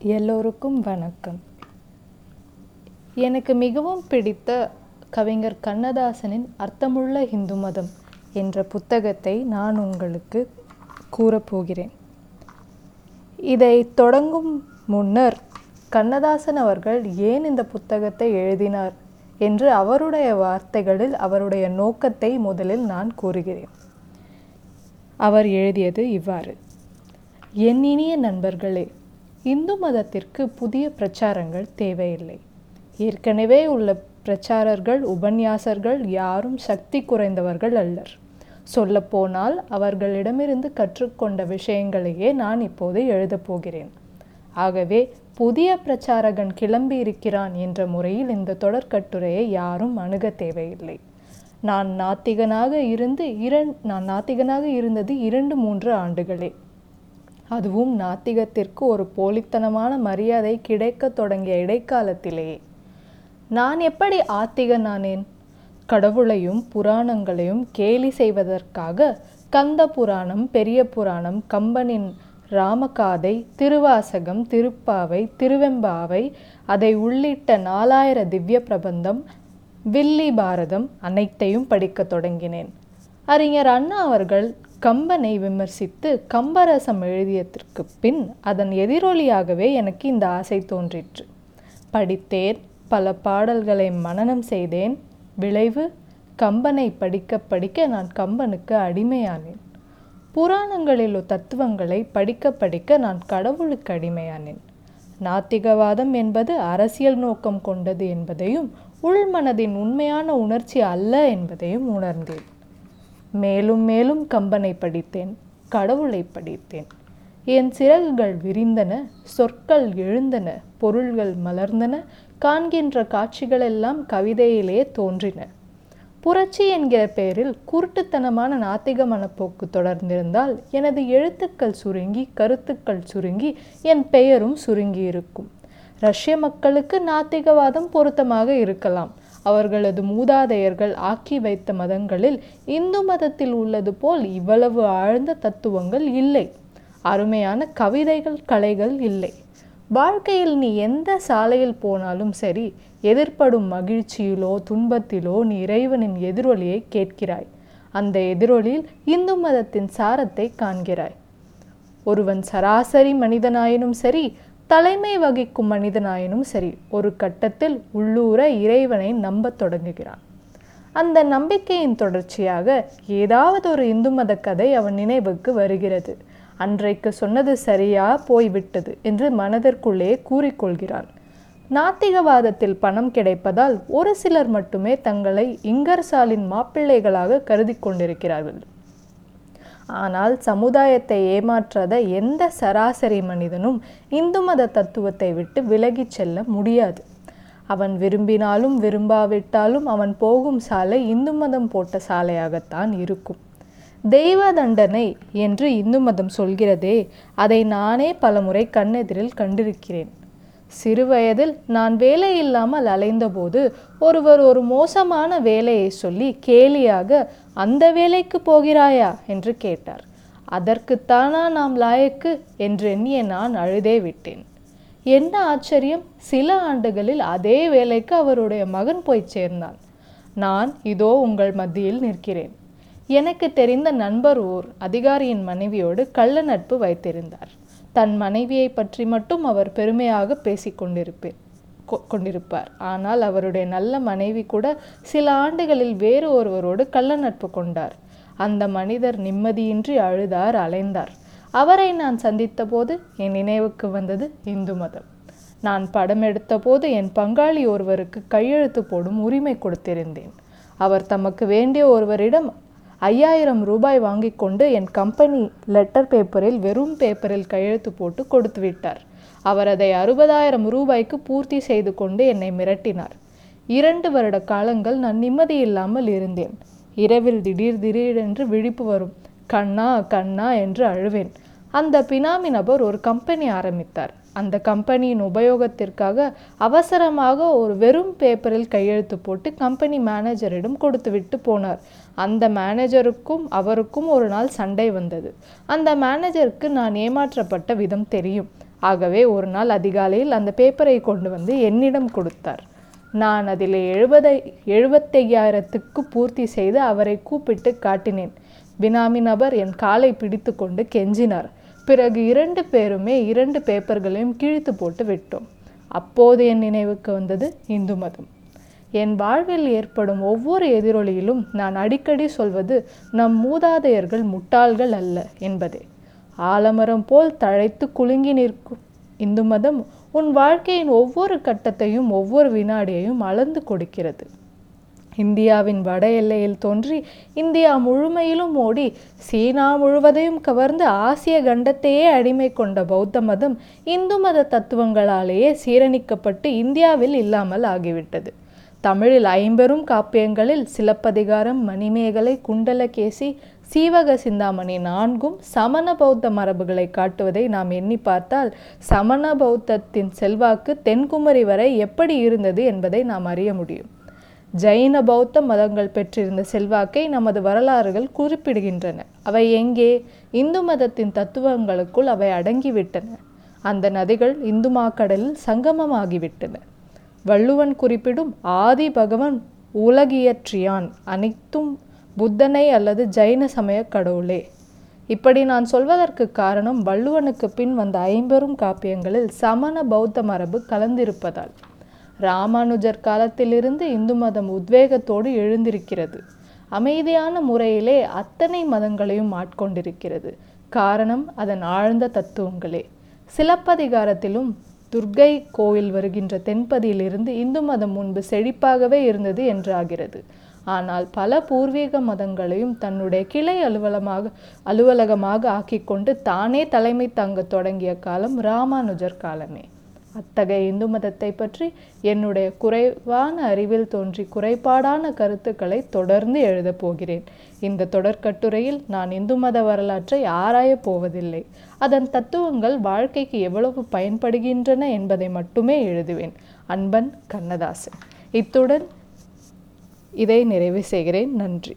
எல்லோருக்கும் வணக்கம். எனக்கு மிகவும் பிடித்த கவிஞர் கண்ணதாசனின் அர்த்தமுள்ள இந்து மதம் என்ற புத்தகத்தை நான் உங்களுக்கு கூறப்போகிறேன் இதை தொடங்கும் முன்னர் கண்ணதாசன் அவர்கள் ஏன் இந்த புத்தகத்தை எழுதினார் என்று அவருடைய வார்த்தைகளில் அவருடைய நோக்கத்தை முதலில் நான் கூறுகிறேன். அவர் எழுதியது இவ்வாறு. என் இனிய நண்பர்களே இந்து மதத்திற்கு புதிய பிரச்சாரங்கள் தேவையில்லை. ஏற்கனவே உள்ள பிரச்சாரர்கள் உபன்யாசர்கள் யாரும் சக்தி குறைந்தவர்கள் அல்லர். சொல்லப்போனால் அவர்களிடமிருந்து கற்றுக்கொண்ட விஷயங்களையே நான் இப்போது எழுதப் போகிறேன். ஆகவே புதிய பிரச்சாரகன் கிளம்பி இருக்கிறான் என்ற முறையில் இந்த தொடர்கட்டுரையை யாரும் அணுக தேவையில்லை. நான் நாத்திகனாக இருந்து இரண் நான் நாத்திகனாக இருந்தது இரண்டு மூன்று ஆண்டுகளே. அதுவும் நாத்திகத்திற்கு ஒரு போலித்தனமான மரியாதை கிடைக்கத் தொடங்கிய இடைக்காலத்திலேயே நான் எப்படி ஆத்திகனானேன்? கடவுளையும் புராணங்களையும் கேலி செய்வதற்காக கந்த புராணம் பெரிய புராணம் கம்பனின் ராமகாதை திருவாசகம் திருப்பாவை திருவெம்பாவை அதை உள்ளிட்ட நாலாயிர திவ்ய பிரபந்தம் வில்லி பாரதம் அனைத்தையும் படிக்கத் தொடங்கினேன். அறிஞர் அண்ணா அவர்கள் கம்பனை விமர்சித்து கம்பரசம் எழுதியதற்கு பின் அதன் எதிரொலியாகவே எனக்கு இந்த ஆசை தோன்றிற்று. படித்தேன் பல பாடல்களை மனனம் செய்தேன். விளைவு கம்பனை படிக்க படிக்க நான் கம்பனுக்கு அடிமையானேன். புராணங்களில் தத்துவங்களை படிக்க படிக்க நான் கடவுளுக்கு அடிமையானேன். நாத்திகவாதம் என்பது அரசியல் நோக்கம் கொண்டது என்பதையும் உள்மனதின் உண்மையான உணர்ச்சி அல்ல என்பதையும் உணர்ந்தேன். மேலும் மேலும் கம்பனை படித்தேன் கடவுளை படித்தேன். என் சிறகுகள் விரிந்தன சொற்கள் எழுந்தன பொருள்கள் மலர்ந்தன காண்கின்ற காட்சிகளெல்லாம் கவிதையிலே தோன்றின. புரட்சி என்கிற பெயரில் குருட்டுத்தனமான நாத்திக மனப்போக்கு தொடர்ந்திருந்தால் எனது எழுத்துக்கள் சுருங்கி கருத்துக்கள் சுருங்கி என் பெயரும் சுருங்கி இருக்கும் ரஷ்ய மக்களுக்கு நாத்திகவாதம் பொருத்தமாக இருக்கலாம். அவர்களது மூதாதையர்கள் ஆக்கி வைத்த மதங்களில் இந்து மதத்தில் உள்ளது போல் இவ்வளவு ஆழ்ந்த தத்துவங்கள் இல்லை. அருமையான கவிதைகள் கலைகள் இல்லை. வாழ்க்கையில் நீ எந்த சாலையில் போனாலும் சரி எதிர்ப்படும் மகிழ்ச்சியிலோ துன்பத்திலோ நீ இறைவனின் எதிரொலியை கேட்கிறாய். அந்த எதிரொலியில் இந்து மதத்தின் சாரத்தை காண்கிறாய். ஒருவன் சராசரி மனிதனாயினும் சரி தலைமை வகிக்கும் மனிதனாயினும் சரி ஒரு கட்டத்தில் உள்ளூர இறைவனை நம்பத் தொடங்குகிறான். அந்த நம்பிக்கையின் தொடர்ச்சியாக ஏதாவது ஒரு இந்து மத கதை அவன் நினைவுக்கு வருகிறது. அன்றைக்கு சொன்னது சரியா போய்விட்டது என்று மனதிற்குள்ளே கூறிக்கொள்கிறான். நாத்திகவாதத்தில் பணம் கிடைப்பதால் ஒரு சிலர் மட்டுமே தங்களை இங்கர்சாலின் மாப்பிள்ளைகளாக கருதி கொண்டிருக்கிறார்கள். ஆனால் சமுதாயத்தை ஏமாற்றாத எந்த சராசரி மனிதனும் இந்து மத தத்துவத்தை விட்டு விலகிச் செல்ல முடியாது. அவன் விரும்பினாலும் விரும்பாவிட்டாலும் அவன் போகும் சாலை இந்து மதம் போட்ட சாலையாகத்தான் இருக்கும். தெய்வ தண்டனை என்று இந்து மதம் சொல்கிறதே அதை நானே பலமுறை கண்ணெதிரில் கண்டிருக்கிறேன். சிறுவயதில் நான் வேலை இல்லாமல் அலைந்தபோது ஒருவர் ஒரு மோசமான வேலையை சொல்லி கேலியாக அந்த வேலைக்கு போகிறாயா? என்று கேட்டார். அதற்குத்தானா நாம் லாயக்கு? என்று எண்ணிய நான் அழுதே விட்டேன். என்ன ஆச்சரியம்! சில ஆண்டுகளில் அதே வேலைக்கு அவருடைய மகன் போய் சேர்ந்தான். நான் இதோ உங்கள் மத்தியில் நிற்கிறேன். எனக்கு தெரிந்த நண்பர் ஓர் அதிகாரியின் மனைவியோடு கள்ள நட்பு வைத்திருந்தார். தன் மனைவியை பற்றி மட்டும் அவர் பெருமையாக பேசிக்கொண்டிருப்பேன் கொண்டிருப்பார். ஆனால் அவருடைய நல்ல மனைவி கூட சில ஆண்டுகளில் வேறு ஒருவரோடு கள்ள நட்பு கொண்டார். அந்த மனிதர் நிம்மதியின்றி அழுதார் அலைந்தார். அவரை நான் சந்தித்த போது என் நினைவுக்கு வந்தது இந்து மதம். நான் படம் எடுத்தபோது என் பங்காளி ஒருவருக்கு கையெழுத்து போடும் உரிமை கொடுத்திருந்தேன். அவர் தமக்கு வேண்டிய ஒருவரிடம் ஐயாயிரம் ரூபாய் வாங்கி கொண்டு என் கம்பெனி லெட்டர் பேப்பரில் வெறும் பேப்பரில் கையெழுத்து போட்டு கொடுத்து விட்டார். அவர் அதை அறுபதாயிரம் ரூபாய்க்கு பூர்த்தி செய்து கொண்டு என்னை மிரட்டினார். இரண்டு வருட காலங்கள் நான் நிம்மதி இல்லாமல் இருந்தேன். இரவில் திடீர் திடீரென்று விழிப்பு வரும். கண்ணா கண்ணா என்று அழுவேன். அந்த பினாமி நபர் ஒரு கம்பெனி ஆரம்பித்தார். அந்த கம்பெனியின் உபயோகத்திற்காக அவசரமாக ஒரு வெறும் பேப்பரில் கையெழுத்து போட்டு கம்பெனி மேனேஜரிடம் கொடுத்து விட்டு போனார். அந்த மேனேஜருக்கும் அவருக்கும் ஒரு நாள் சண்டை வந்தது. அந்த மேனேஜருக்கு நான் ஏமாற்றப்பட்ட விதம் தெரியும். ஆகவே ஒரு நாள் அதிகாலையில் அந்த பேப்பரை கொண்டு வந்து என்னிடம் கொடுத்தார். நான் அதில் எழுபதை எழுபத்தையாயிரத்துக்கு பூர்த்தி செய்து அவரை கூப்பிட்டு காட்டினேன். பினாமி நபர் என் காலை பிடித்து கொண்டு கெஞ்சினார். பிறகு இரண்டு பேருமே இரண்டு பேப்பர்களையும் கிழித்து போட்டு விட்டோம். அப்போது என் நினைவுக்கு வந்தது இந்து மதம். என் வாழ்வில் ஏற்படும் ஒவ்வொரு எதிரொலியிலும் நான் அடிக்கடி சொல்வது நம் மூதாதையர்கள் முட்டாள்கள் அல்ல என்பதே. ஆலமரம் போல் தழைத்து குலுங்கி நிற்கும் இந்து மதம் உன் வாழ்க்கையின் ஒவ்வொரு கட்டத்தையும் ஒவ்வொரு வினாடியையும் அளந்து கொடுக்கிறது. இந்தியாவின் வட எல்லையில் தோன்றி இந்தியா முழுமையிலும் ஓடி சீனா முழுவதையும் கவர்ந்து ஆசிய கண்டத்தையே அடிமை கொண்ட பௌத்த மதம் இந்து மத தத்துவங்களாலேயே சீரணிக்கப்பட்டு இந்தியாவில் இல்லாமல் ஆகிவிட்டது. தமிழில் ஐம்பெரும் காப்பியங்களில் சிலப்பதிகாரம் மணிமேகலை குண்டலகேசி சீவக சிந்தாமணி நான்கும் சமண பௌத்த மரபுகளை காட்டுவதை நாம் எண்ணி பார்த்தால் சமண பௌத்தத்தின் செல்வாக்கு தென்குமரி வரை எப்படி இருந்தது என்பதை நாம் அறிய முடியும். ஜைன பௌத்த மதங்கள் பெற்றிருந்த செல்வாக்கை நமது வரலாறுகள் குறிப்பிடுகின்றன. அவை எங்கே? இந்து மதத்தின் தத்துவங்களுக்குள் அவை அடங்கிவிட்டன. அந்த நதிகள் இந்து மாக்கடலில் சங்கமமாகிவிட்டன. வள்ளுவன் குறிப்பிடும் ஆதி பகவன் உலகியற்றியான் அனைத்தும் புத்தனை அல்லது ஜைன சமய கடவுளே. இப்படி நான் சொல்வதற்கு காரணம் வள்ளுவனுக்கு பின் வந்த ஐம்பெரும் காப்பியங்களில் சமண பௌத்த மரபு கலந்திருப்பதால். ராமானுஜர் காலத்திலிருந்து இந்து மதம் உத்வேகத்தோடு எழுந்திருக்கிறது. அமைதியான முறையிலே அத்தனை மதங்களையும் ஆட்கொண்டிருக்கிறது. காரணம் அதன் ஆழ்ந்த தத்துவங்களே. சிலப்பதிகாரத்திலும் துர்க்கை கோயில் வருகின்ற தென்பதியிலிருந்து இந்து மதம் முன்பு செழிப்பாகவே இருந்தது என்றாகிறது. ஆனால் பல பூர்வீக மதங்களையும் தன்னுடைய கிளை அலுவலமாக அலுவலகமாக ஆக்கிக்கொண்டு தானே தலைமை தாங்க தொடங்கிய காலம் ராமானுஜர் காலமே. அத்தகைய இந்து மதத்தை பற்றி என்னுடைய குறைவான அறிவில் தோன்றி குறைபாடான கருத்துக்களை தொடர்ந்து எழுதப் போகிறேன். இந்த தொடர்கட்டுரையில் நான் இந்து மத வரலாற்றை ஆராயப் போவதில்லை. அதன் தத்துவங்கள் வாழ்க்கைக்கு எவ்வளவு பயன்படுகின்றன என்பதை மட்டுமே எழுதுவேன். அன்பன் கண்ணதாசன். இத்துடன் இதை நிறைவு செய்கிறேன். நன்றி.